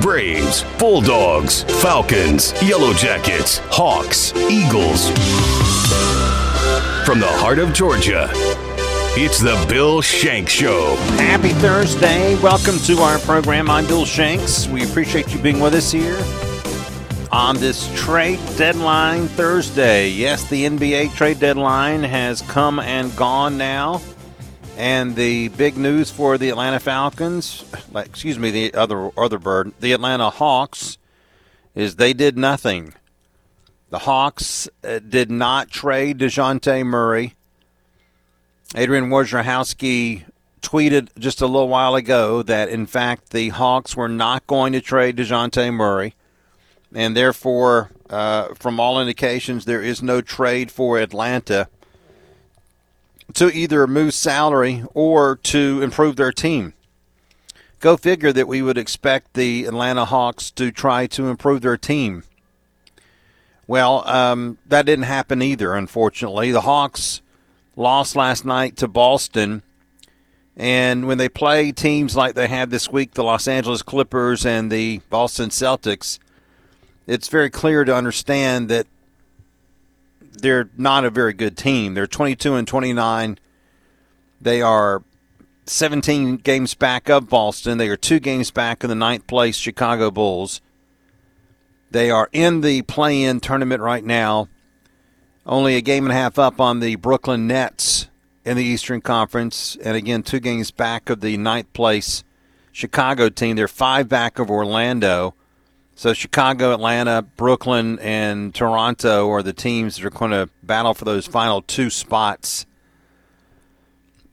Braves, Bulldogs, Falcons, Yellow Jackets, Hawks, Eagles. From the heart of Georgia, it's the Bill Shanks Show. Happy Thursday. Welcome to our program. I'm Bill Shanks. We appreciate you being with us here on this trade deadline Thursday. Yes, the NBA trade deadline has come and gone now. And the big news for the Atlanta Falcons, excuse me, the other other bird, the Atlanta Hawks, is they did nothing. The Hawks uh, did not trade DeJounte Murray. Adrian Wojnarowski tweeted just a little while ago that, in fact, the Hawks were not going to trade DeJounte Murray. And therefore, uh, from all indications, there is no trade for Atlanta to either move salary or to improve their team. Go figure that we would expect the Atlanta Hawks to try to improve their team. Well, um, that didn't happen either, unfortunately. The Hawks lost last night to Boston. And when they play teams like they had this week, the Los Angeles Clippers and the Boston Celtics, it's very clear to understand that they're not a very good team. They're 22 and 29. They are 17 games back of Boston. They are two games back of the ninth place Chicago Bulls. They are in the play in tournament right now, only a game and a half up on the Brooklyn Nets in the Eastern Conference. And again, two games back of the ninth place Chicago team. They're five back of Orlando. So Chicago, Atlanta, Brooklyn, and Toronto are the teams that are going to battle for those final two spots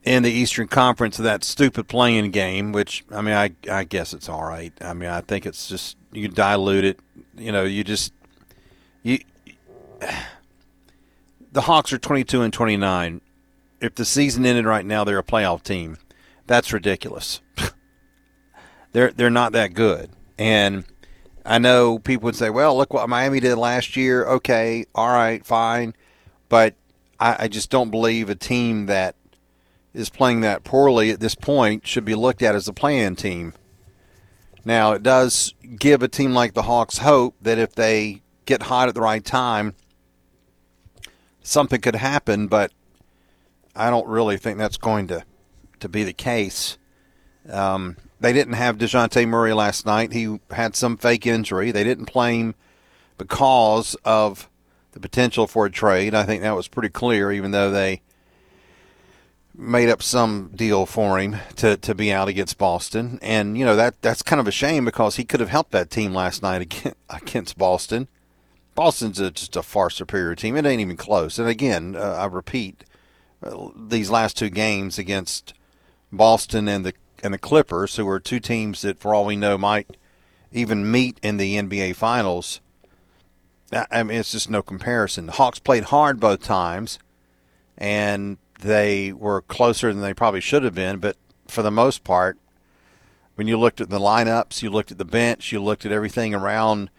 in the Eastern Conference of that stupid playing game. Which I mean, I I guess it's all right. I mean, I think it's just you dilute it. You know, you just you. The Hawks are twenty two and twenty nine. If the season ended right now, they're a playoff team. That's ridiculous. they're they're not that good, and I know people would say, well, look what Miami did last year. Okay, all right, fine. But I, I, just don't believe a team that is playing that poorly at this point should be looked at as a playing team. Now, it does give a team like the Hawks hope that if they get hot at the right time, something could happen, but I don't really think that's going to, to be the case. Um, they didn't have DeJounte Murray last night. He had some fake injury. They didn't play him because of the potential for a trade. I think that was pretty clear, even though they made up some deal for him to, to be out against Boston. And, you know, that that's kind of a shame because he could have helped that team last night against Boston. Boston's a, just a far superior team. It ain't even close. And again, uh, I repeat, uh, these last two games against Boston and the and the Clippers, who are two teams that, for all we know, might even meet in the NBA Finals. I mean, it's just no comparison. The Hawks played hard both times, and they were closer than they probably should have been. But for the most part, when you looked at the lineups, you looked at the bench, you looked at everything around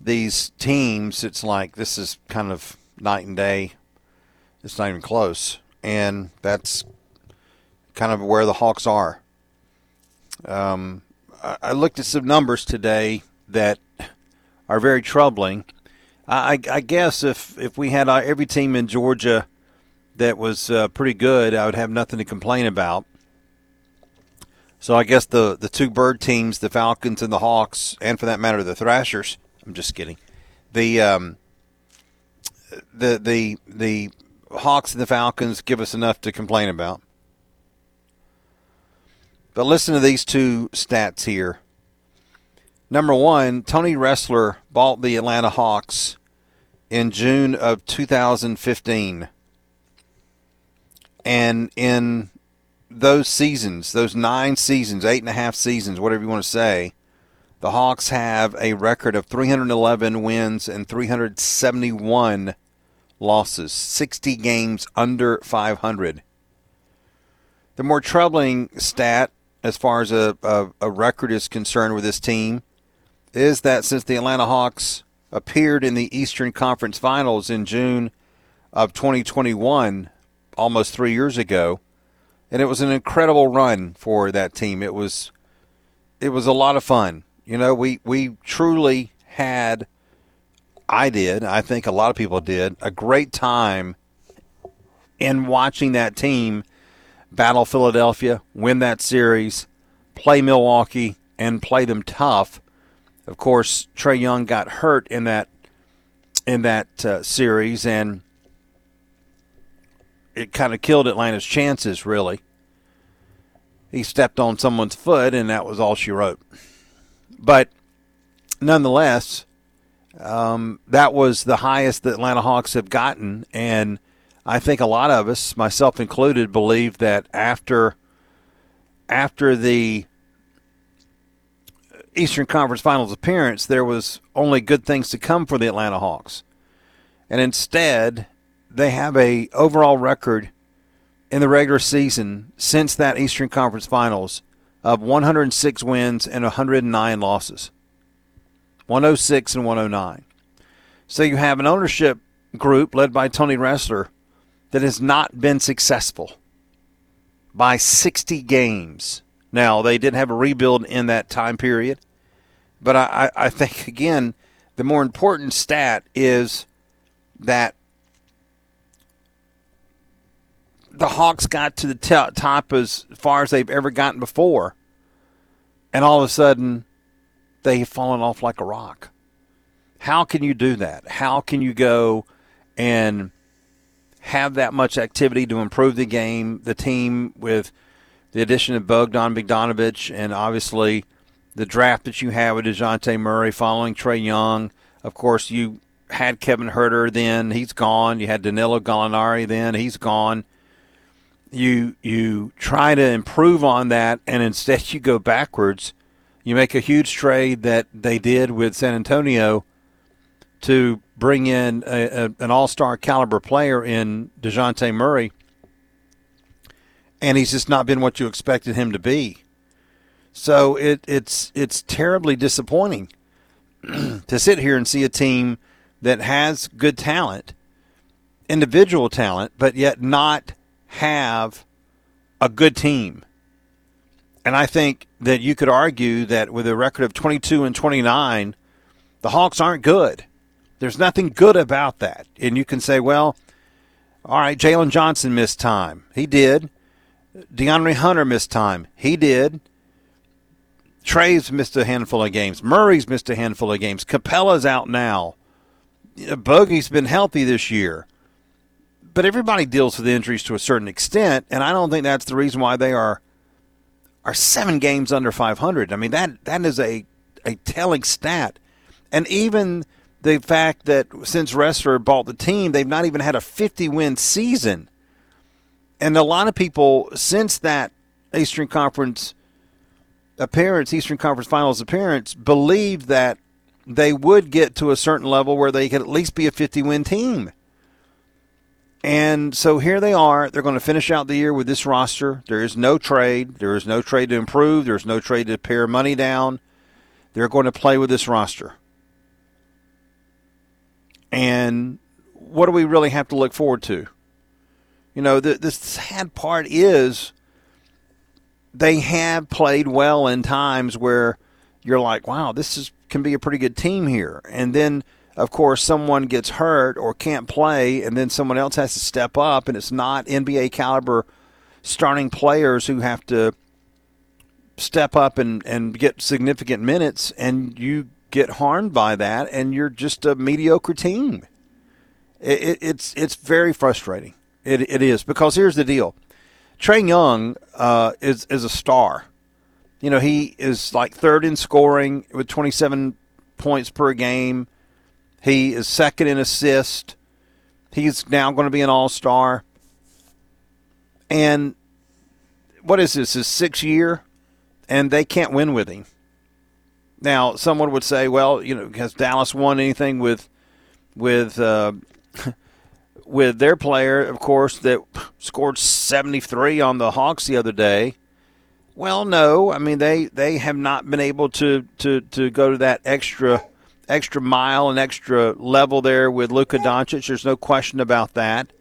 these teams, it's like this is kind of night and day. It's not even close. And that's kind of where the Hawks are. Um, I looked at some numbers today that are very troubling. I, I guess if, if we had uh, every team in Georgia that was uh, pretty good, I would have nothing to complain about. So I guess the, the two bird teams, the Falcons and the Hawks, and for that matter, the Thrashers. I'm just kidding. The um, the the the Hawks and the Falcons give us enough to complain about. But listen to these two stats here. Number one, Tony Ressler bought the Atlanta Hawks in June of 2015. And in those seasons, those nine seasons, eight and a half seasons, whatever you want to say, the Hawks have a record of 311 wins and 371 losses, 60 games under 500. The more troubling stat as far as a, a, a record is concerned with this team is that since the Atlanta Hawks appeared in the Eastern Conference Finals in June of 2021, almost three years ago, and it was an incredible run for that team. It was, it was a lot of fun. You know, we we truly had. I did. I think a lot of people did a great time in watching that team battle Philadelphia, win that series, play Milwaukee, and play them tough. Of course, Trae Young got hurt in that in that uh, series, and it kind of killed Atlanta's chances. Really, he stepped on someone's foot, and that was all she wrote. But nonetheless, um, that was the highest the Atlanta Hawks have gotten, and I think a lot of us, myself included, believe that after after the Eastern Conference Finals appearance, there was only good things to come for the Atlanta Hawks, and instead they have a overall record in the regular season since that Eastern Conference Finals of 106 wins and 109 losses. 106 and 109. So you have an ownership group led by Tony Ressler that has not been successful by 60 games. Now, they did have a rebuild in that time period, but I, I think, again, the more important stat is that the Hawks got to the top as far as they've ever gotten before, and all of a sudden, they've fallen off like a rock. How can you do that? How can you go and have that much activity to improve the game, the team with the addition of Bogdan Bogdanovic and obviously the draft that you have with DeJounte Murray following Trae Young. Of course, you had Kevin Huerter then, he's gone. You had Danilo Gallinari then, he's gone. You you try to improve on that and instead you go backwards. You make a huge trade that they did with San Antonio to bring in a, a, an all star caliber player in DeJounte Murray, and he's just not been what you expected him to be. So it, it's it's terribly disappointing to sit here and see a team that has good talent, individual talent, but yet not have a good team. And I think that you could argue that with a record of 22 and 29, the Hawks aren't good. There's nothing good about that. And you can say, well, all right, Jalen Johnson missed time. He did. DeAndre Hunter missed time. He did. Trae's missed a handful of games. Murray's missed a handful of games. Capela's out now. Bogey's been healthy this year. But everybody deals with injuries to a certain extent, and I don't think that's the reason why they are are seven games under 500. I mean that that is a a telling stat. And even the fact that since Ressler bought the team, they've not even had a 50 win season. And a lot of people, since that Eastern Conference appearance, Eastern Conference Finals appearance, believed that they would get to a certain level where they could at least be a 50 win team. And so here they are. They're going to finish out the year with this roster. There is no trade. There is no trade to improve. There's no trade to pare money down. They're going to play with this roster. And what do we really have to look forward to? You know, the, the sad part is they have played well in times where you're like, wow, this is can be a pretty good team here. And then, of course, someone gets hurt or can't play, and then someone else has to step up, and it's not NBA caliber starting players who have to step up and, and get significant minutes, and you get harmed by that, and you're just a mediocre team. It, it, it's it's very frustrating. It, it is because here's the deal: Trae Young uh, is is a star. You know, he is like third in scoring with 27 points per game. He is second in assist. He's now going to be an all star. And what is this? His sixth year, and they can't win with him. Now, someone would say, well, you know, has Dallas won anything with with uh, with their player, of course, that scored 73 on the Hawks the other day? Well, no. I mean, they, they have not been able to, to, to go to that extra extra mile and extra level there with Luka Doncic. There's no question about that.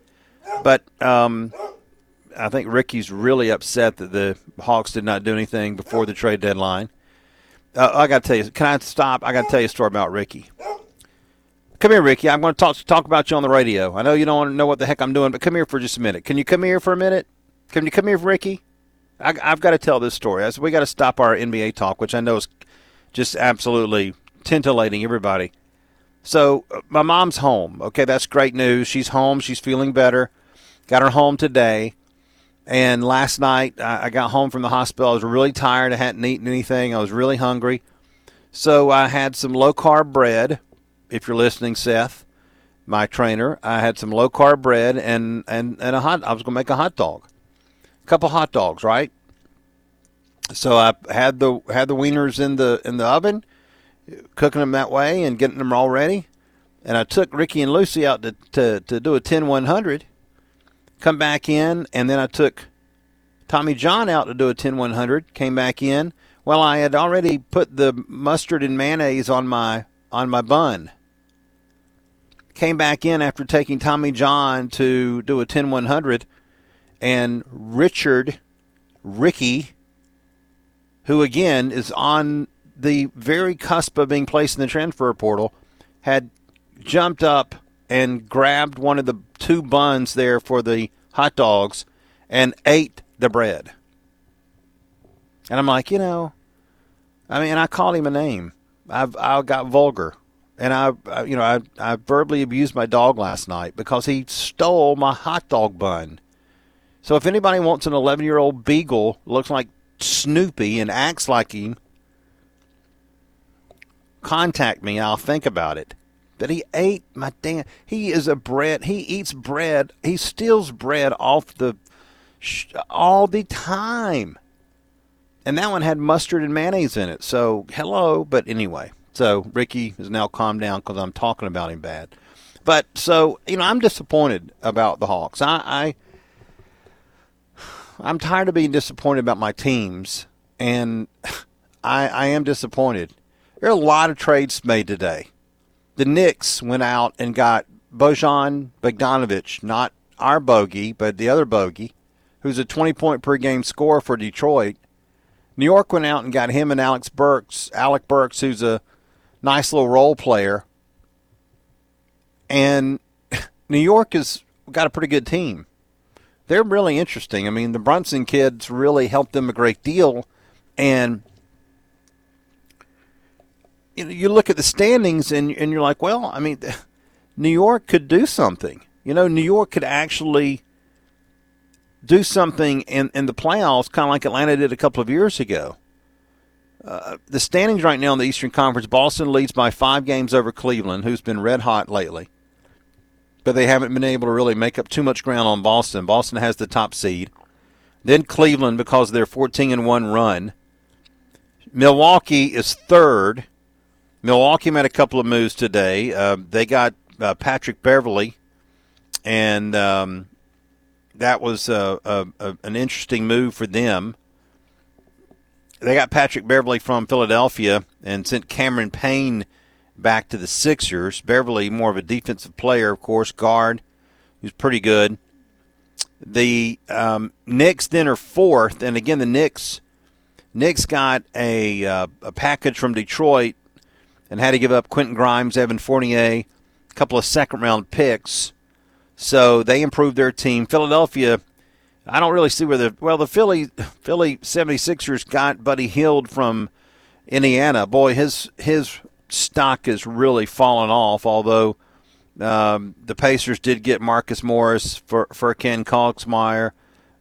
But um, I think Ricky's really upset that the Hawks did not do anything before the trade deadline. Uh, I got to tell you. Can I stop? I got to tell you a story about Ricky. Come here, Ricky. I'm going to talk talk about you on the radio. I know you don't want to know what the heck I'm doing, but come here for just a minute. Can you come here for a minute? Can you come here, Ricky? I, have got to tell this story. I said we got to stop our NBA talk, which I know is just absolutely tintillating everybody. So uh, my mom's home. Okay, that's great news. She's home. She's feeling better. Got her home today. And last night I got home from the hospital. I was really tired. I hadn't eaten anything. I was really hungry. So I had some low carb bread. If you're listening, Seth, my trainer, I had some low carb bread and and and a hot. I was going to make a hot dog, a couple hot dogs, right? So I had the had the wieners in the in the oven, cooking them that way and getting them all ready. And I took Ricky and Lucy out to to, to do a 10 100 come back in, and then I took Tommy John out to do a 10 100, came back in. Well, I had already put the mustard and mayonnaise on my on my bun. Came back in after taking Tommy John to do a 10 100, and Richard, Ricky, who again is on the very cusp of being placed in the transfer portal, had jumped up and grabbed one of the two buns there for the hot dogs and ate the bread. And I'm like, you know, I mean, I called him a name. I've I got vulgar, and I, you know I I verbally abused my dog last night because he stole my hot dog bun. So if anybody wants an 11 year old beagle looks like Snoopy and acts like him, contact me. I'll think about it that he ate my damn. He is a bread. He eats bread. He steals bread off the all the time. And that one had mustard and mayonnaise in it. So hello, but anyway. So Ricky is now calmed down because I'm talking about him bad. But so you know, I'm disappointed about the Hawks. I, I I'm tired of being disappointed about my teams, and I, I am disappointed. There are a lot of trades made today the Knicks went out and got Bojan Bogdanovic, not our bogey, but the other bogey, who's a 20 point per game scorer for Detroit. New York went out and got him and Alex Burks, Alec Burks, who's a nice little role player. And New York has got a pretty good team. They're really interesting. I mean, the Brunson kids really helped them a great deal. And you know, you look at the standings and and you're like, well, I mean, New York could do something. You know, New York could actually do something in in the playoffs, kind of like Atlanta did a couple of years ago. Uh, the standings right now in the Eastern Conference, Boston leads by five games over Cleveland, who's been red hot lately. But they haven't been able to really make up too much ground on Boston. Boston has the top seed. Then Cleveland because of their 14 and 1 run. Milwaukee is third Milwaukee made a couple of moves today. Uh, they got uh, Patrick Beverley, and um, that was uh, a, a, an interesting move for them. They got Patrick Beverley from Philadelphia and sent Cameron Payne back to the Sixers. Beverley, more of a defensive player, of course, guard, who's pretty good. The um, Knicks then are fourth, and again, the Knicks. Knicks got a, uh, a package from Detroit and had to give up Quentin Grimes, Evan Fournier, a couple of second round picks. So they improved their team. Philadelphia, I don't really see where the well the Philly Philly 76ers got Buddy Hield from Indiana. Boy, his his stock has really fallen off. Although um, the Pacers did get Marcus Morris for Furkan Korkmaz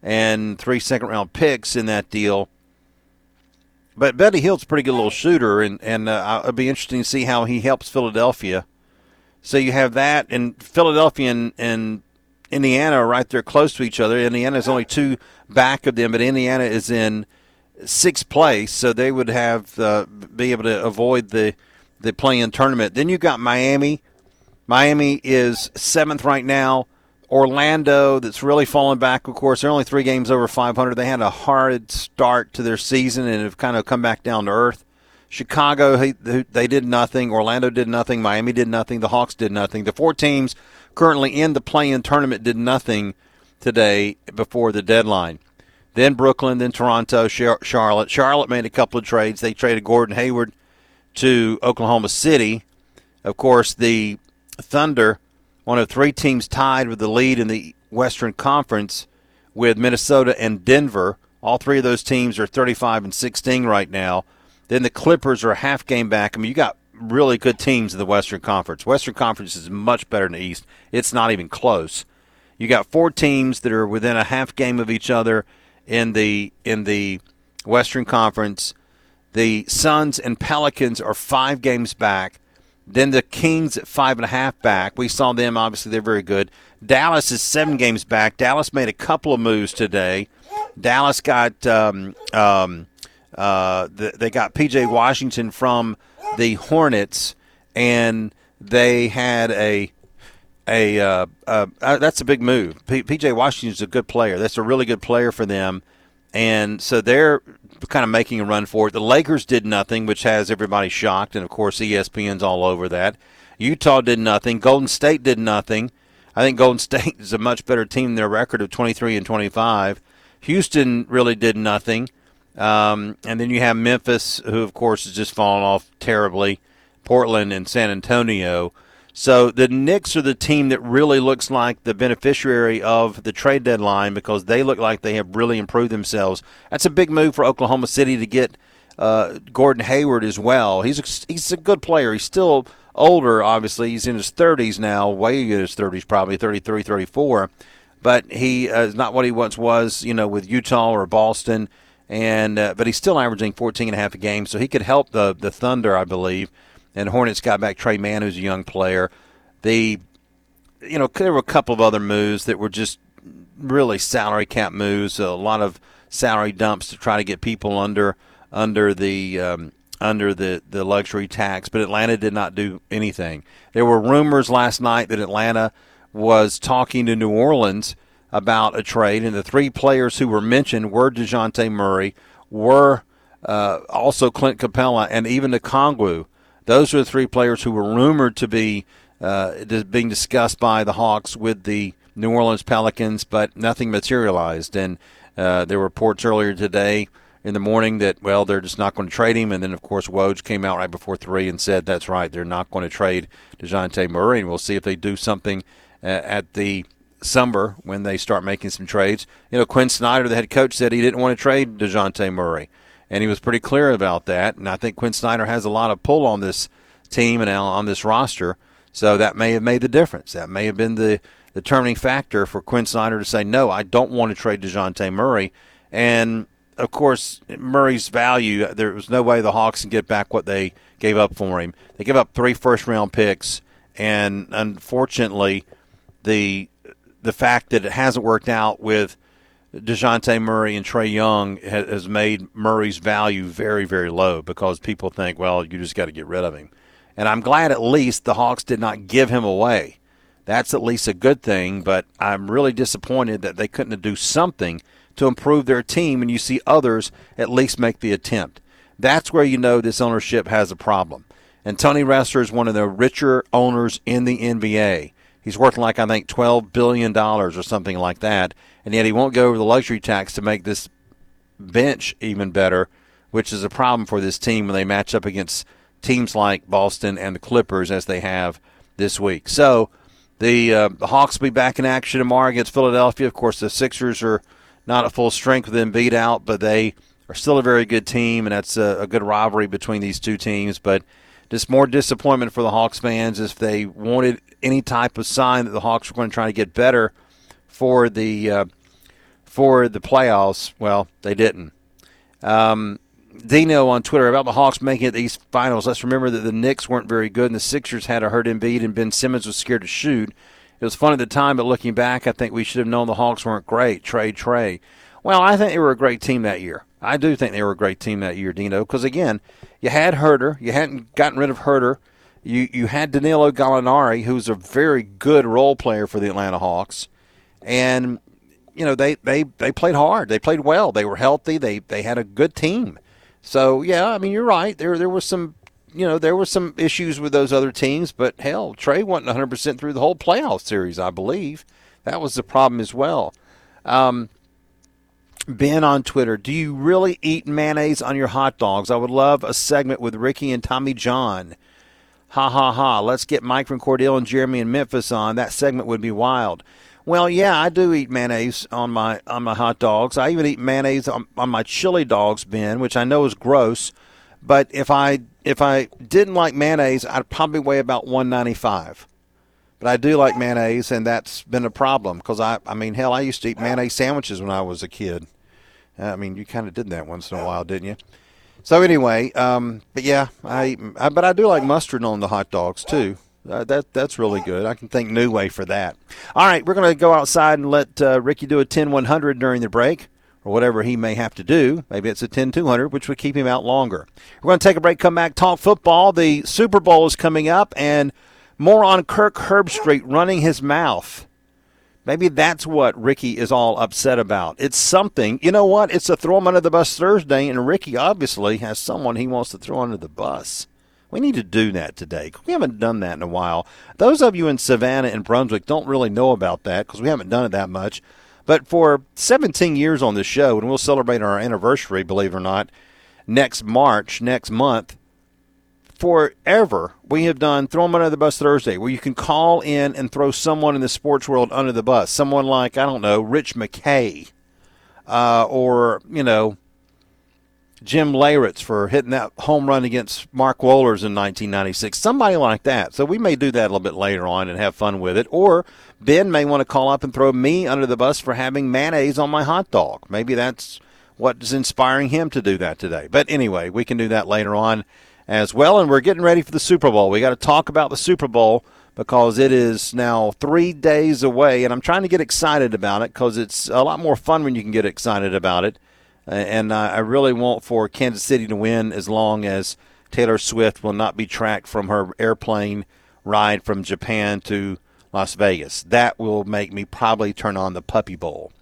and three second round picks in that deal. But Buddy Hield's a pretty good little shooter, and and uh, it'll be interesting to see how he helps Philadelphia. So you have that, and Philadelphia and, and Indiana are right there close to each other. Indiana is only two back of them, but Indiana is in sixth place, so they would have uh, be able to avoid the the play-in tournament. Then you've got Miami. Miami is seventh right now. Orlando, that's really fallen back, of course. They're only three games over 500. They had a hard start to their season and have kind of come back down to earth. Chicago, they did nothing. Orlando did nothing. Miami did nothing. The Hawks did nothing. The four teams currently in the play in tournament did nothing today before the deadline. then Brooklyn, then Toronto, Charlotte. Charlotte made a couple of trades. They traded Gordon Hayward to Oklahoma City. Of course, the Thunder, one of three teams tied with the lead in the Western Conference with Minnesota and Denver. All three of those teams are 35 and 16 right now. Then the Clippers are a half game back. I mean, you got really good teams in the Western Conference. Western Conference is much better than the East. It's not even close. You got four teams that are within a half game of each other in the in the Western Conference. The Suns and Pelicans are five games back. Then the Kings at five and a half back. We saw them. Obviously, they're very good. Dallas is seven games back. Dallas made a couple of moves today. Dallas got um, um, uh, the, they got P.J. Washington from the Hornets, and they had a a uh, uh, uh that's a big move. P.J. Washington's a good player. That's a really good player for them, and so they're kind of making a run for it. The Lakers did nothing, which has everybody shocked, and of course ESPN's all over that. Utah did nothing. Golden State did nothing. I think Golden State is a much better team than their record of 23 and 25. Houston really did nothing. Um, and then you have Memphis, who, of course, has just fallen off terribly. Portland and San Antonio. So the Knicks are the team that really looks like the beneficiary of the trade deadline because they look like they have really improved themselves. That's a big move for Oklahoma City to get uh, Gordon Hayward as well. He's a, he's a good player. He's still older, obviously. He's in his 30s now, way in his 30s, probably 33, 34. But he uh, is not what he once was, you know, with Utah or Boston and uh, but he's still averaging 14 and a half a game, so he could help the the Thunder, I believe. And Hornets got back Tre Mann, who's a young player. The you know there were a couple of other moves that were just really salary cap moves, a lot of salary dumps to try to get people under under the um, under the, the luxury tax, but Atlanta did not do anything. There were rumors last night that Atlanta was talking to New Orleans about a trade, and the three players who were mentioned were Dejounte Murray, were uh, also Clint Capela, and even the Okongwu. Those are the three players who were rumored to be uh, being discussed by the Hawks with the New Orleans Pelicans, but nothing materialized. And uh, there were reports earlier today in the morning that, well, they're just not going to trade him. And then, of course, Woj came out right before three and said, that's right, they're not going to trade Dejounte Murray. And we'll see if they do something uh, at the summer when they start making some trades. You know, Quin Snyder, the head coach, said he didn't want to trade Dejounte Murray, and he was pretty clear about that. And I think Quin Snyder has a lot of pull on this team and on this roster, so that may have made the difference. That may have been the determining factor for Quin Snyder to say, no, I don't want to trade Dejounte Murray. And of course, Murray's value, there was no way the Hawks can get back what they gave up for him. They gave up three first round picks, and unfortunately, the the fact that it hasn't worked out with Dejounte Murray and Trae Young has made Murray's value very, very low because people think, well, you just got to get rid of him. And I'm glad at least the Hawks did not give him away. That's at least a good thing, but I'm really disappointed that they couldn't do something to improve their team and you see others at least make the attempt. That's where you know this ownership has a problem. And Tony Ressler is one of the richer owners in the NBA. He's worth like I think twelve billion dollars or something like that, and yet he won't go over the luxury tax to make this bench even better, which is a problem for this team when they match up against teams like Boston and the Clippers as they have this week. So the uh, the Hawks will be back in action tomorrow against Philadelphia. Of course, the Sixers are not at full strength with them beat out, but they are still a very good team, and that's a, a good rivalry between these two teams. But just more disappointment for the Hawks fans if they wanted any type of sign that the Hawks were going to try to get better for the uh, for the playoffs. Well, they didn't. Um, Dino on Twitter about the Hawks making it these finals. Let's remember that the Knicks weren't very good, and the Sixers had a hurt Embiid, and Ben Simmons was scared to shoot. It was fun at the time, but looking back, I think we should have known the Hawks weren't great. Trae, Trae. Well, I think they were a great team that year. I do think they were a great team that year, Dino, because again, you had Huerter, you hadn't gotten rid of Huerter, You you had Danilo Gallinari, who's a very good role player for the Atlanta Hawks, and you know they, they, they played hard. They played well. They were healthy. They they had a good team. So yeah, I mean you're right. There there was some you know there were some issues with those other teams, but hell, Trae wasn't 100 percent through the whole playoff series. I believe that was the problem as well. Um, Ben on Twitter, do you really eat mayonnaise on your hot dogs? I would love a segment with Ricky and Tommy John. Ha ha ha. Let's get Mike from Cordele and Jeremy in Memphis on. That segment would be wild. Well, yeah, I do eat mayonnaise on my on my hot dogs. I even eat mayonnaise on, on my chili dogs, Ben, which I know is gross. But if I if I didn't like mayonnaise, I'd probably weigh about 195. But I do like mayonnaise, and that's been a problem because I I mean hell, I used to eat mayonnaise sandwiches when I was a kid. I mean, you kind of did that once in a while, didn't you? So anyway, um, but yeah, I, I, but I do like mustard on the hot dogs too. Uh, that that's really good. I can thank Nu-Way for that. All right, we're going to go outside and let uh, Ricky do a 10-100 during the break or whatever he may have to do. Maybe it's a 10-200, which would keep him out longer. We're going to take a break, come back, talk football. The Super Bowl is coming up, and more on Kirk Herbstreit running his mouth. Maybe that's what Ricky is all upset about. It's something. You know what? It's a throw him under the bus Thursday, and Ricky obviously has someone he wants to throw under the bus. We need to do that today. We haven't done that in a while. Those of you in Savannah and Brunswick don't really know about that because we haven't done it that much. But for 17 years on this show, and we'll celebrate our anniversary, believe it or not, next March, next month, forever we have done throw them under the bus Thursday, where you can call in and throw someone in the sports world under the bus. Someone like I don't know Rich McKay, uh, or you know Jim Leyritz for hitting that home run against Mark Wohlers in 1996. Somebody like that. So we may do that a little bit later on and have fun with it. Or Ben may want to call up and throw me under the bus for having mayonnaise on my hot dog. Maybe that's what's inspiring him to do that today. But anyway, we can do that later on as well. And we're getting ready for the Super Bowl. We got to talk about the Super Bowl because it is now three days away, and I'm trying to get excited about it because it's a lot more fun when you can get excited about it. And I really want for Kansas City to win as long as Taylor Swift will not be tracked from her airplane ride from Japan to Las Vegas. That will make me probably turn on the Puppy Bowl.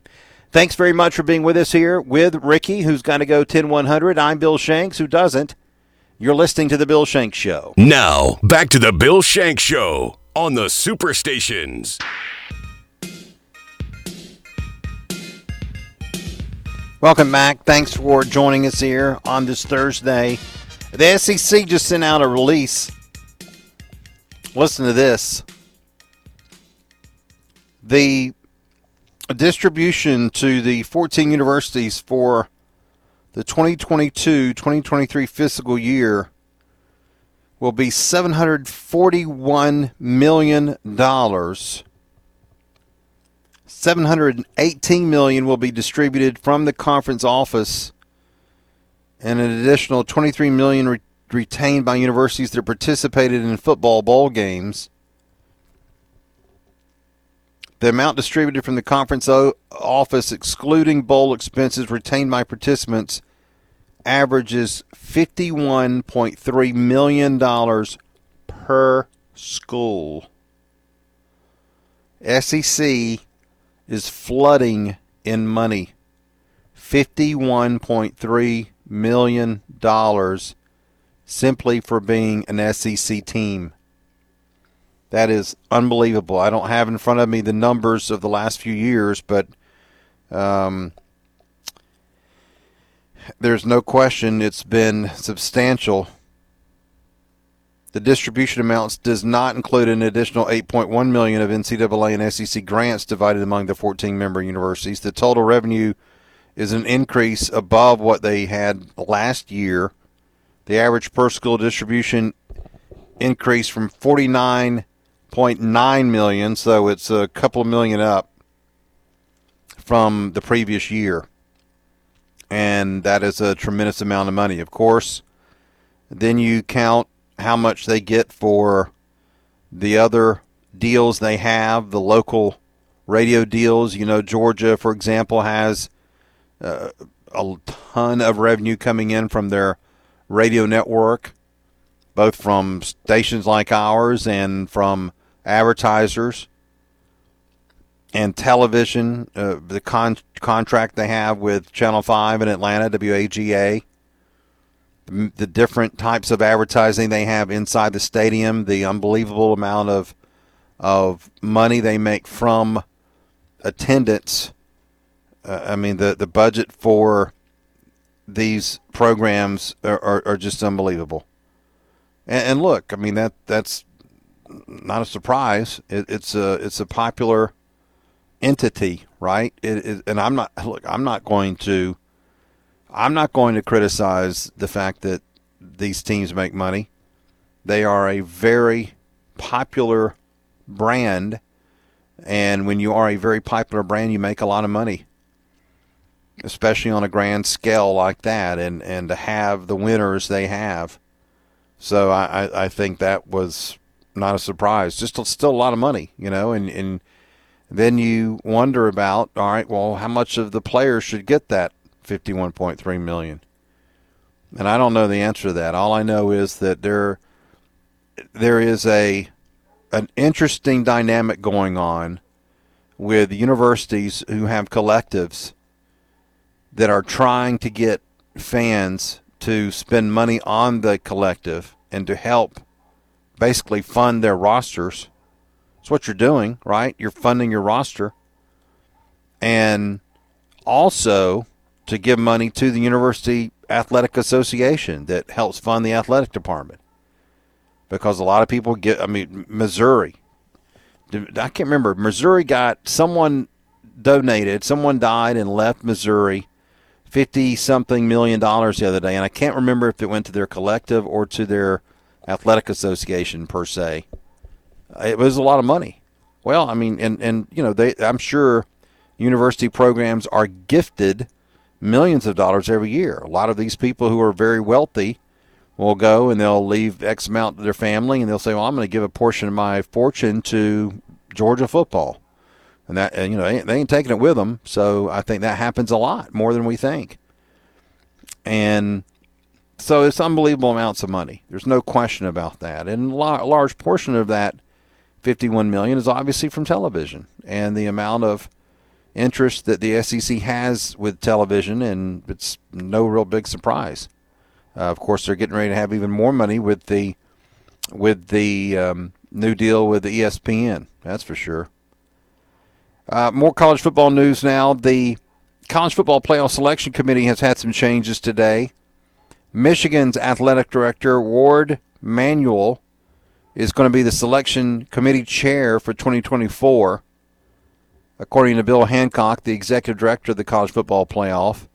Thanks very much for being with us here with Ricky, who's got to go 10 100. I'm Bill Shanks, who doesn't. You're listening to The Bill Shank Show. Now, back to The Bill Shank Show on the Superstations. Welcome back. Thanks for joining us here on this Thursday. The SEC just sent out a release. Listen to this. The distribution to the 14 universities for the 2022 2023 fiscal year will be $741 million. 718 million will be distributed from the conference office and an additional 23 million re- retained by universities that participated in football bowl games. The amount distributed from the conference o- office, excluding bowl expenses retained by participants, averages $51.3 million per school. SEC is flooding in money. $51.3 million simply for being an SEC team. That is unbelievable. I don't have in front of me the numbers of the last few years, but um, there's no question it's been substantial. The distribution amounts does not include an additional 8.1 million of NCAA and SEC grants divided among the 14 member universities. The total revenue is an increase above what they had last year. The average per school distribution increased from 49.9 million, so it's a couple of million up from the previous year and that is a tremendous amount of money. Of course, then you count how much they get for the other deals they have, the local radio deals. You know, Georgia, for example, has uh, a ton of revenue coming in from their radio network, both from stations like ours and from advertisers and television, uh, the con- contract they have with Channel 5 in Atlanta, WAGA, the, the different types of advertising they have inside the stadium, the unbelievable amount of of money they make from attendance Uh, I mean, the the budget for these programs are, are, are just unbelievable. And, and, look, I mean that that's not a surprise. It, it's a it's a popular entity, right? It, it, and I'm not look. I'm not going to. I'm not going to criticize the fact that these teams make money. They are a very popular brand, and when you are a very popular brand, you make a lot of money, especially on a grand scale like that. And and to have the winners they have, so I I think that was not a surprise. Just still a lot of money, you know, and and then you wonder about all right, well, how much of the players should get that 51.3 million? And I don't know the answer to that. All I know is that there there is a an interesting dynamic going on with universities who have collectives that are trying to get fans to spend money on the collective and to help basically fund their rosters. That's what you're doing, right? You're funding your roster. And also to give money to the University Athletic Association that helps fund the athletic department. Because a lot of people get, I mean, Missouri. I can't remember. Missouri got someone donated, someone died and left Missouri 50 something million dollars the other day. And I can't remember if it went to their collective or to their athletic association per se. It was a lot of money. Well, I mean, and and you know, they I'm sure university programs are gifted millions of dollars every year. A lot of these people who are very wealthy will go and they'll leave X amount to their family, and they'll say, "Well, I'm going to give a portion of my fortune to Georgia football," and that and, you know they ain't, they ain't taking it with them. So I think that happens a lot more than we think, and so it's unbelievable amounts of money. There's no question about that. And a large portion of that 51 million is obviously from television and the amount of interest that the SEC has with television, and it's no real big surprise. Uh, of course, they're getting ready to have even more money with the with the um, new deal with the ESPN. That's for sure. Uh, more college football news now. The College Football Playoff Selection Committee has had some changes today. Michigan's athletic director, Warde Manuel, is going to be the selection committee chair for 2024, according to Bill Hancock, the executive director of the college football playoff.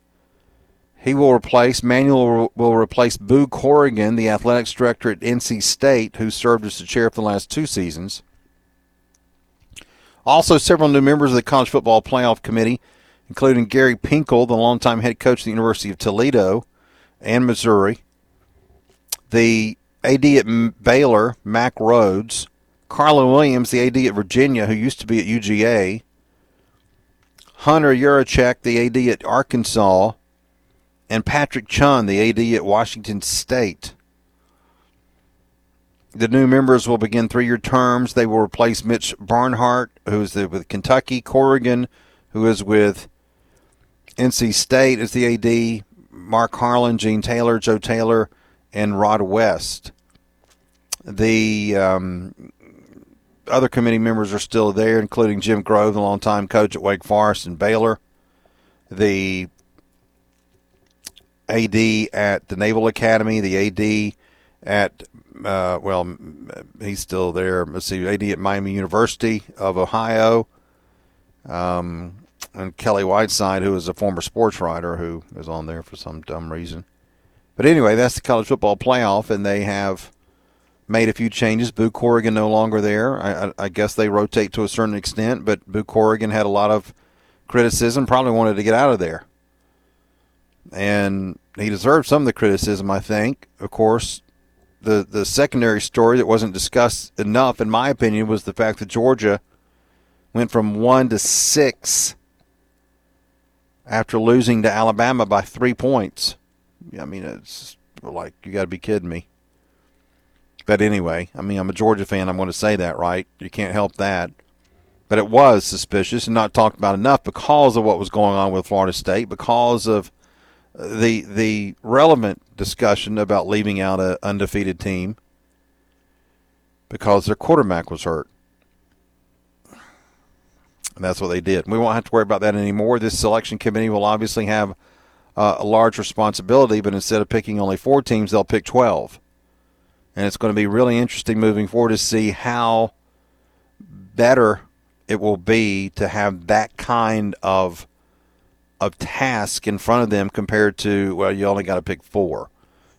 He will replace, Manuel will replace Boo Corrigan, the athletics director at NC State, who served as the chair for the last two seasons. Also, several new members of the College Football Playoff Committee, including Gary Pinkel, the longtime head coach of the University of Toledo, and Missouri. The AD at Baylor, Mac Rhoades. Carla Williams, the AD at Virginia, who used to be at UGA. Hunter Yurachek, the AD at Arkansas. And Patrick Chun, the AD at Washington State. The new members will begin three year terms. They will replace Mitch Barnhart, who is with Kentucky, Corrigan, who is with NC State as the AD, Mark Harlan, Gene Taylor, Joe Taylor, and Rod West. The um, other committee members are still there, including Jim Grobe, the longtime coach at Wake Forest and Baylor. The AD at the Naval Academy, the AD at uh, well, he's still there. Let's see, AD at Miami University of Ohio. Um, and Kelly Whiteside, who is a former sports writer who is on there for some dumb reason. But anyway, that's the college football playoff, and they have made a few changes. Boo Corrigan no longer there. I, I, I guess they rotate to a certain extent, but Boo Corrigan had a lot of criticism. Probably wanted to get out of there, and he deserved some of the criticism. I think, of course, the the secondary story that wasn't discussed enough, in my opinion, was the fact that Georgia went from one to six after losing to Alabama by three points. I mean, it's like you got to be kidding me. But anyway, I mean, I'm a Georgia fan. I'm going to say that, right? You can't help that. But it was suspicious and not talked about enough because of what was going on with Florida State, because of the the relevant discussion about leaving out an undefeated team because their quarterback was hurt. And that's what they did. We won't have to worry about that anymore. This selection committee will obviously have uh, a large responsibility, but instead of picking only four teams, they'll pick 12. And it's going to be really interesting moving forward to see how better it will be to have that kind of of task in front of them compared to well you only got to pick four.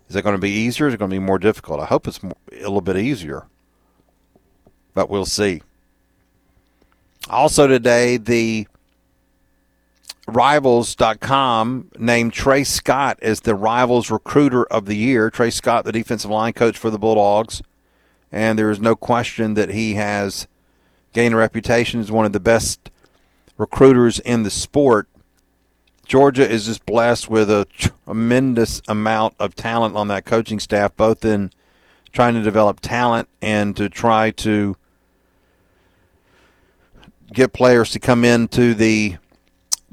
Is it going to be easier? Or is it going to be more difficult? I hope it's more, a little bit easier. But we'll see. Also today the rivals.com named Tray Scott as the rivals recruiter of the year. Tray Scott the defensive line coach for the bulldogs. And there is no question that he has gained a reputation as one of the best recruiters in the sport. Georgia is just blessed with a tremendous amount of talent on that coaching staff, both in trying to develop talent and to try to get players to come into the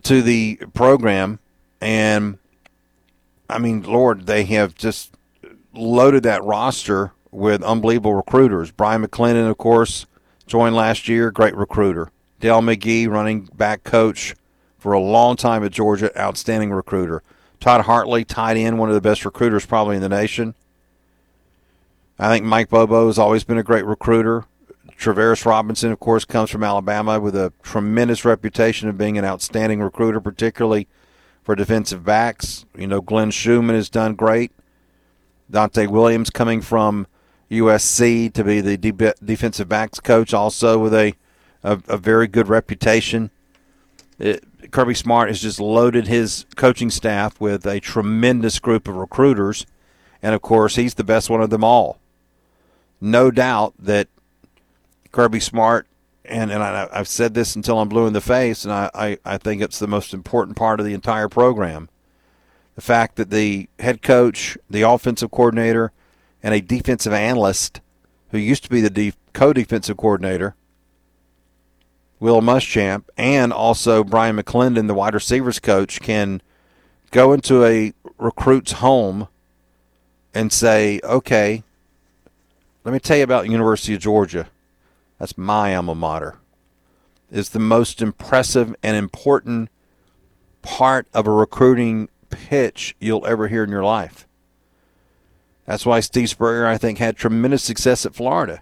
to the program. And I mean, Lord, they have just loaded that roster with unbelievable recruiters. Brian McClendon, of course, joined last year, great recruiter. Dell McGee, running back coach for a long time at Georgia, outstanding recruiter. Todd Hartley, tight end, one of the best recruiters probably in the nation. I think Mike Bobo has always been a great recruiter. Travaris Robinson, of course, comes from Alabama with a tremendous reputation of being an outstanding recruiter, particularly for defensive backs. You know, Glenn Schumann has done great. Donte Williams coming from USC to be the de- defensive backs coach, also with a, a, a very good reputation. It, Kirby Smart has just loaded his coaching staff with a tremendous group of recruiters, and of course, he's the best one of them all. No doubt that Kirby Smart, and, and I, have said this until I'm blue in the face, and I, I, I think it's the most important part of the entire program. The fact that the head coach, the offensive coordinator, and a defensive analyst who used to be the co defensive coordinator Will Muschamp and also Brian McClendon, the wide receivers coach, can go into a recruit's home and say, okay, let me tell you about University of Georgia. That's my alma mater. Is the most impressive and important part of a recruiting pitch you'll ever hear in your life. That's why Steve Spurrier, I think, had tremendous success at Florida.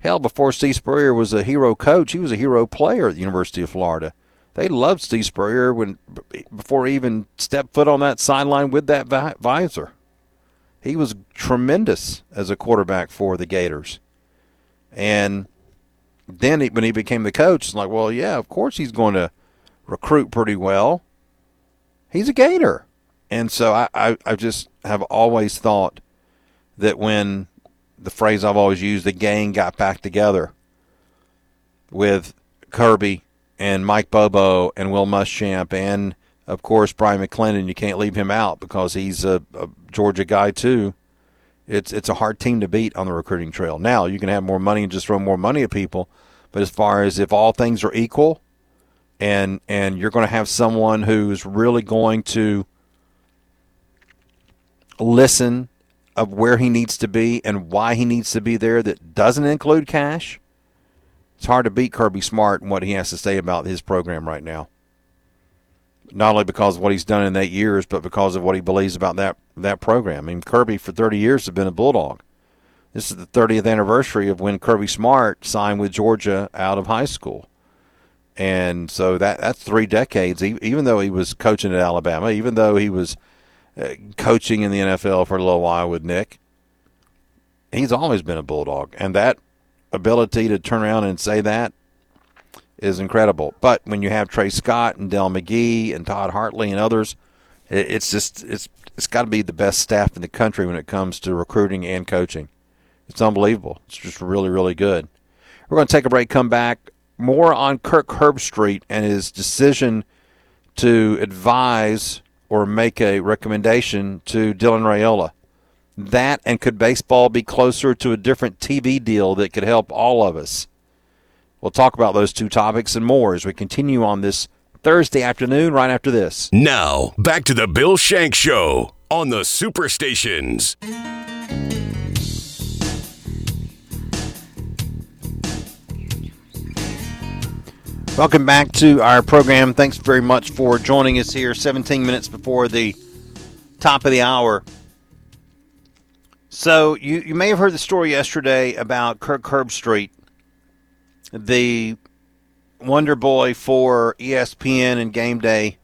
Hell, before Steve Spurrier was a hero coach, he was a hero player at the University of Florida. They loved Steve Spurrier when before he even stepped foot on that sideline with that visor. He was tremendous as a quarterback for the Gators. And then he, when he became the coach, it's like, well, yeah, of course he's going to recruit pretty well. He's a Gator. And so I, I, I just have always thought that when the phrase I've always used, the gang got back together with Kirby and Mike Bobo and Will Muschamp and of course Brian McClendon. You can't leave him out because he's a, a, Georgia guy too. It's it's a hard team to beat on the recruiting trail. Now you can have more money and just throw more money at people, but as far as if all things are equal, and and you're going to have someone who's really going to listen of where he needs to be and why he needs to be there that doesn't include cash, it's hard to beat Kirby Smart and what he has to say about his program right now. Not only because of what he's done in eight years, but because of what he believes about that that program. I mean, Kirby for 30 years has been a Bulldog. This is the 30th anniversary of when Kirby Smart signed with Georgia out of high school. And so that that's three decades. Even though he was coaching at Alabama, even though he was – uh, coaching in the NFL for a little while with Nick. He's always been a bulldog, and that ability to turn around and say that is incredible. But when you have Tray Scott and Dell McGee and Todd Hartley and others, it's just it's it's got to be the best staff in the country when it comes to recruiting and coaching. It's unbelievable. It's just really really good. We're going to take a break. Come back. More on Kirk Herbstreit and his decision to advise or make a recommendation to Dylan Raiola. That and could baseball be closer to a different TV deal that could help all of us? We'll talk about those two topics and more as we continue on this Thursday afternoon right after this. Now, back to the Bill Shanks Show on the Superstations. Welcome back to our program. Thanks very much for joining us here 17 minutes before the top of the hour. So, you, you may have heard the story yesterday about Kirk Herbstreit, the wonder boy for ESPN and Game Day,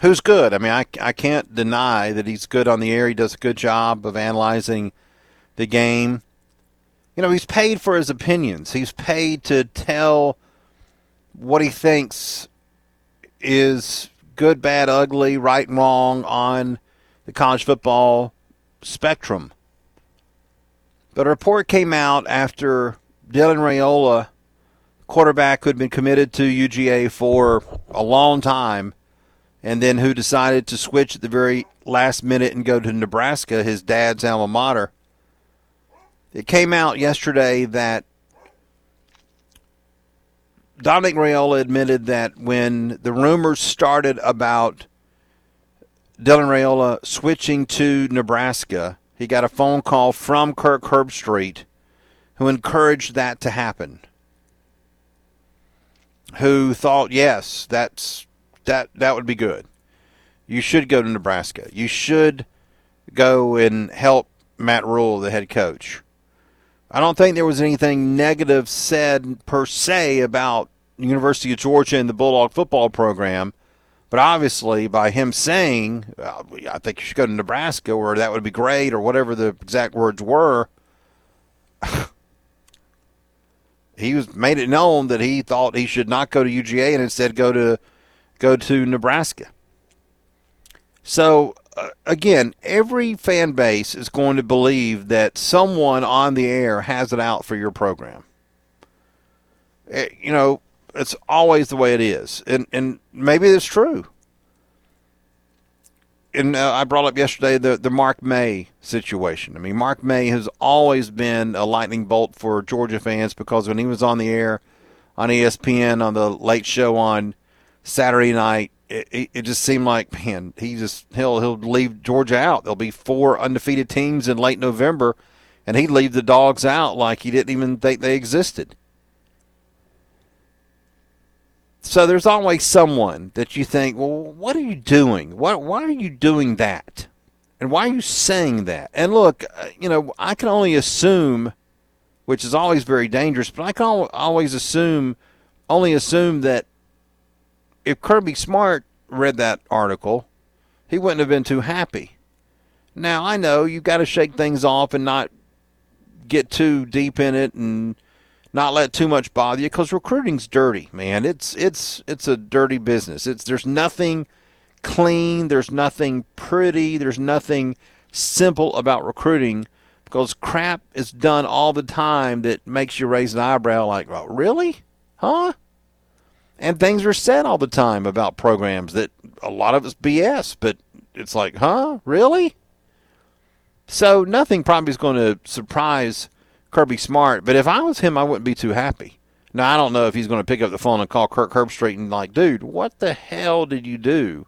who's good. I mean, I, I can't deny that he's good on the air. He does a good job of analyzing the game. You know, he's paid for his opinions, he's paid to tell what he thinks is good, bad, ugly, right and wrong on the college football spectrum. But a report came out after Dylan Raiola, quarterback who had been committed to UGA for a long time, and then who decided to switch at the very last minute and go to Nebraska, his dad's alma mater. It came out yesterday that Dominic Raiola admitted that when the rumors started about Dylan Raiola switching to Nebraska, he got a phone call from Kirk Herbstreit, who encouraged that to happen. Who thought, yes, that's that that would be good. You should go to Nebraska. You should go and help Matt Rhule, the head coach. I don't think there was anything negative said per se about the University of Georgia and the Bulldog football program, but obviously by him saying, "I think you should go to Nebraska," or "That would be great," or whatever the exact words were, he was made it known that he thought he should not go to UGA and instead go to go to Nebraska. So uh, again, every fan base is going to believe that someone on the air has it out for your program. Eh, you know, it's always the way it is, and and maybe it's true. And uh, I brought up yesterday the the Mark May situation. I mean, Mark May has always been a lightning bolt for Georgia fans because when he was on the air on ESPN on the late show on Saturday night, it, it, just seemed like man, he just he'll he'll leave Georgia out. There'll be four undefeated teams in late November, and he'd leave the dogs out like he didn't even think they existed. So there's always someone that you think, well, what are you doing? Why, why are you doing that? And why are you saying that? And look, uh, you know, I can only assume, which is always very dangerous, but I can always assume, only assume that if Kirby Smart read that article, he wouldn't have been too happy. Now, I know you've got to shake things off and not get too deep in it and not let too much bother you because recruiting's dirty, man. It's it's it's a dirty business. It's there's nothing clean, there's nothing pretty, there's nothing simple about recruiting because crap is done all the time that makes you raise an eyebrow like, well, really? Huh? And things are said all the time about programs that a lot of it's BS, but it's like, huh? Really? So nothing probably is going to surprise Kirby Smart, but if I was him, I wouldn't be too happy. Now, I don't know if he's going to pick up the phone and call Kirk Herbstreit and like, dude, what the hell did you do?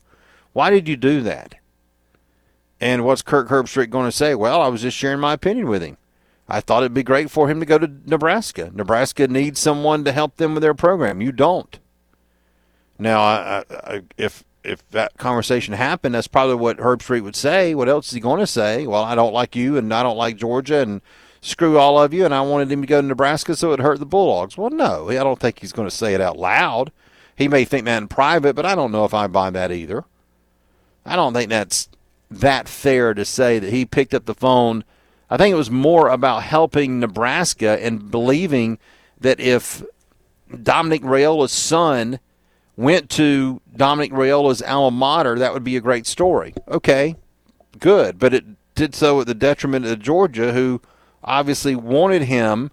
Why did you do that? And what's Kirk Herbstreit going to say? Well, I was just sharing my opinion with him. I thought it'd be great for him to go to Nebraska. Nebraska needs someone to help them with their program. You don't. Now, I, I, if if that conversation happened, that's probably what Herbstreit would say. What else is he going to say? Well, I don't like you, and I don't like Georgia, and screw all of you, and I wanted him to go to Nebraska so it hurt the Bulldogs. Well, no, I don't think he's going to say it out loud. He may think that in private, but I don't know if I buy that either. I don't think that's that fair to say that he picked up the phone. I think it was more about helping Nebraska and believing that if Dominic Raiola's son went to Dominic Raiola's alma mater, that would be a great story. Okay, good, but it did so at the detriment of Georgia, who obviously wanted him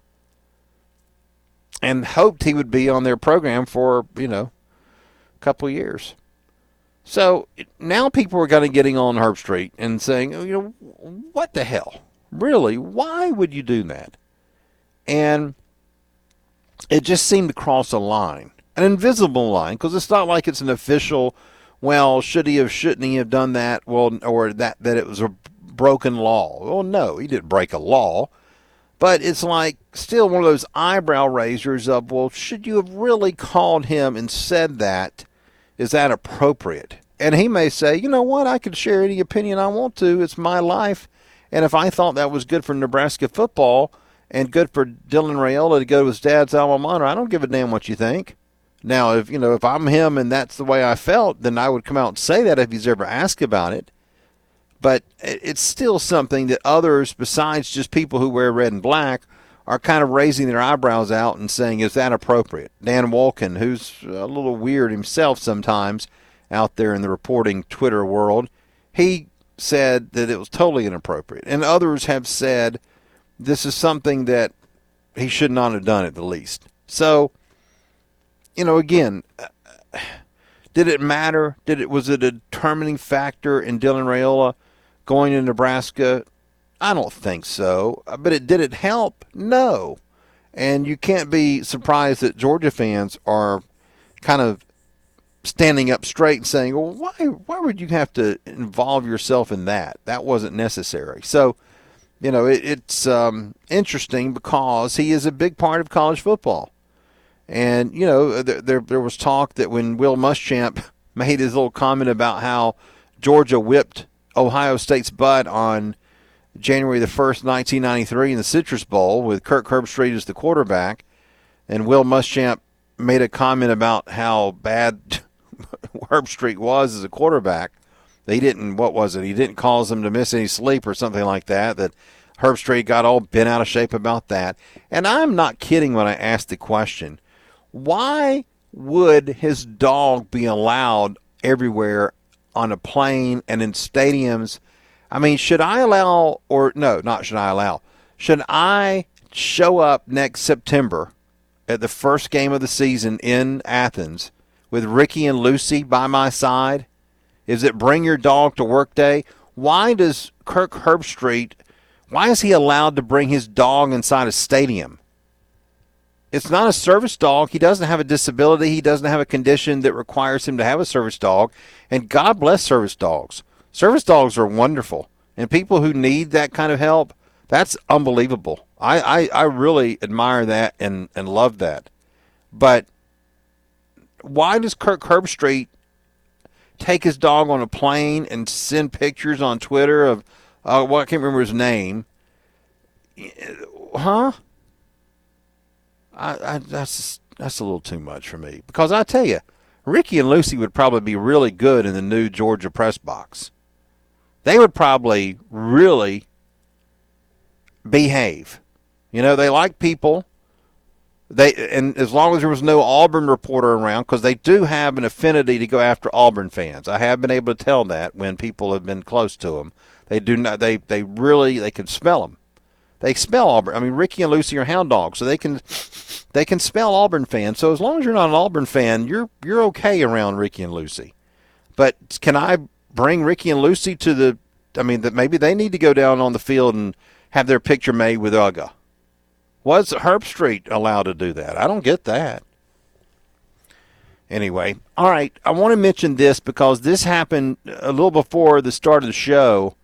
and hoped he would be on their program for, you know, a couple of years. So now people are kind of getting on Herbstreit and saying, oh, you know, what the hell? Really? Why would you do that? And it just seemed to cross a line, an invisible line, because it's not like it's an official, well, should he have, shouldn't he have done that? Well, or that, that it was a broken law. Well, no, he didn't break a law But it's like still one of those eyebrow raisers of, well, should you have really called him and said that? Is that appropriate? And he may say, you know what, I can share any opinion I want to. It's my life. And if I thought that was good for Nebraska football and good for Dylan Raiola to go to his dad's alma mater, I don't give a damn what you think. Now, if you know, if I'm him and that's the way I felt, then I would come out and say that if he's ever asked about it. But it's still something that others, besides just people who wear red and black, are kind of raising their eyebrows out and saying, "Is that appropriate?" Dan Wolken, who's a little weird himself sometimes out there in the reporting Twitter world, he said that it was totally inappropriate, and others have said this is something that he should not have done at the least. So you know, again, uh, did it matter? Did it was it a determining factor in Dylan Raiola going to Nebraska? I don't think so. But it did it help? No. And you can't be surprised that Georgia fans are kind of standing up straight and saying, "Well, why why would you have to involve yourself in that? That wasn't necessary." So, you know, it, it's um, interesting because he is a big part of college football. And you know, there there was talk that when Will Muschamp made his little comment about how Georgia whipped Ohio State's butt on January the first, nineteen ninety three, in the Citrus Bowl with Kirk Herbstreit as the quarterback, and Will Muschamp made a comment about how bad Herbstreit was as a quarterback. He didn't. What was it? He didn't cause them to miss any sleep or something like that. That Herbstreit got all bent out of shape about that. And I'm not kidding when I ask the question why would his dog be allowed everywhere on a plane and in stadiums? I mean, should I allow, or no, not should I allow, should I show up next September at the first game of the season in Athens with Ricky and Lucy by my side? Is it bring your dog to work day? Why does Kirk Herbstreit, why is he allowed to bring his dog inside a stadium? It's not a service dog. He doesn't have a disability. He doesn't have a condition that requires him to have a service dog. And God bless service dogs. Service dogs are wonderful. And people who need that kind of help, that's unbelievable. I, I, I really admire that and, and love that. But why does Kirk Herbstreit take his dog on a plane and send pictures on Twitter of, uh, well, I can't remember his name. Huh? I, I, that's that's a little too much for me because I tell you, Ricky and Lucy would probably be really good in the new Georgia press box. They would probably really behave. You know, they like people. They and as long as there was no Auburn reporter around, because they do have an affinity to go after Auburn fans. I have been able to tell that when people have been close to them. They do not. They they really they can smell them. They spell Auburn. I mean, Ricky and Lucy are hound dogs, so they can they can spell Auburn fans. So as long as you're not an Auburn fan, you're you're okay around Ricky and Lucy. But can I bring Ricky and Lucy to the? I mean, that maybe they need to go down on the field and have their picture made with Uga. Was Herbstreit allowed to do that? I don't get that. Anyway, all right. I want to mention this because this happened a little before the start of the show.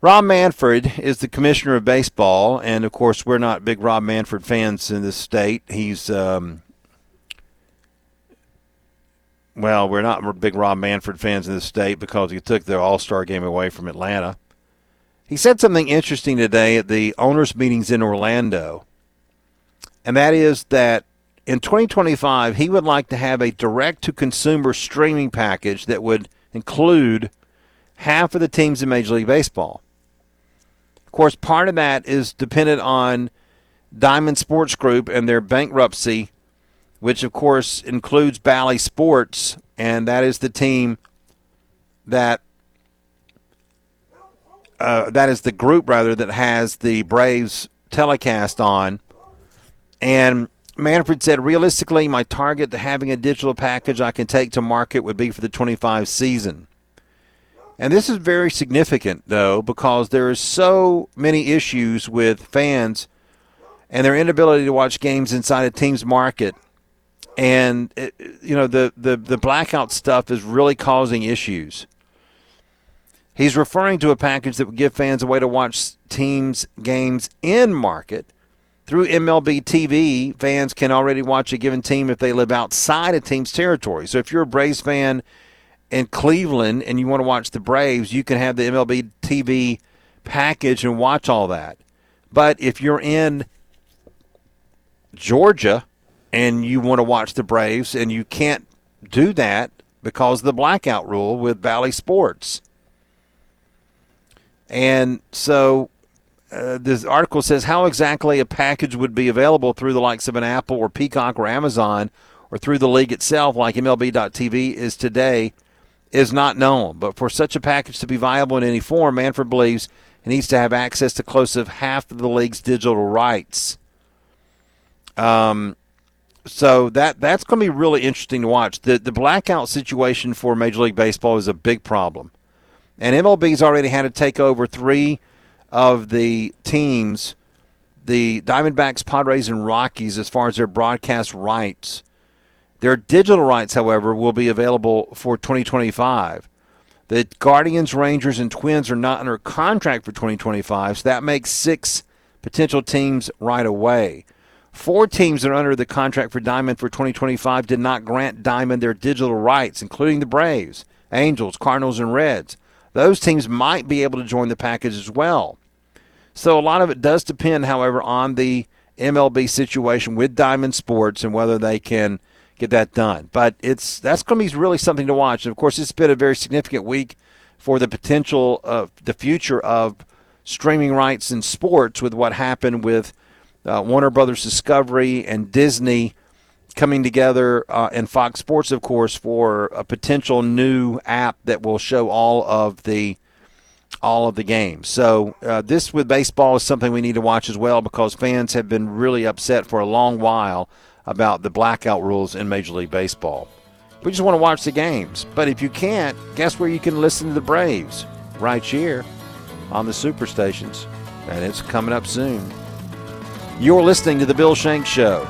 Rob Manfred is the commissioner of baseball, and of course, we're not big Rob Manfred fans in this state. He's, um, well, we're not big Rob Manfred fans in this state because he took the All Star game away from Atlanta. He said something interesting today at the owners' meetings in Orlando, and that is that in 2025, he would like to have a direct to consumer streaming package that would include half of the teams in Major League Baseball. Of course, part of that is dependent on Diamond Sports Group and their bankruptcy, which of course includes Bally Sports, and that is the team that uh, that is the group rather that has the Braves telecast on. And Manfred said, realistically, my target to having a digital package I can take to market would be for the 25 season. And this is very significant, though, because there are so many issues with fans and their inability to watch games inside a team's market. And, it, you know, the, the, the blackout stuff is really causing issues. He's referring to a package that would give fans a way to watch teams' games in market. Through MLB TV, fans can already watch a given team if they live outside a team's territory. So if you're a Braves fan in Cleveland and you want to watch the Braves, you can have the MLB TV package and watch all that. But if you're in Georgia and you want to watch the Braves and you can't do that because of the blackout rule with Bally Sports. And so uh, this article says how exactly a package would be available through the likes of an Apple or Peacock or Amazon or through the league itself, like MLB.TV is today, is not known. But for such a package to be viable in any form, Manfred believes it needs to have access to close to half of the league's digital rights. Um, so that that's going to be really interesting to watch. The the blackout situation for Major League Baseball is a big problem, and MLB's already had to take over three of the teams, the Diamondbacks, Padres, and Rockies, as far as their broadcast rights. Their digital rights, however, will be available for 2025. The Guardians, Rangers, and Twins are not under contract for 2025, so that makes six potential teams right away. Four teams that are under the contract for Diamond for 2025 did not grant Diamond their digital rights, including the Braves, Angels, Cardinals, and Reds. Those teams might be able to join the package as well. So a lot of it does depend, however, on the MLB situation with Diamond Sports and whether they can get that done. But it's that's going to be really something to watch. And of course, it's been a very significant week for the potential of the future of streaming rights in sports with what happened with uh, Warner Brothers Discovery and Disney coming together, uh, and Fox Sports, of course, for a potential new app that will show all of the all of the games. So uh, this with baseball is something we need to watch as well because fans have been really upset for a long while about the blackout rules in Major League Baseball. We just want to watch the games, but if you can't, guess where you can listen to the Braves? Right here on the superstations, and it's coming up soon. You're listening to The Bill Shanks Show.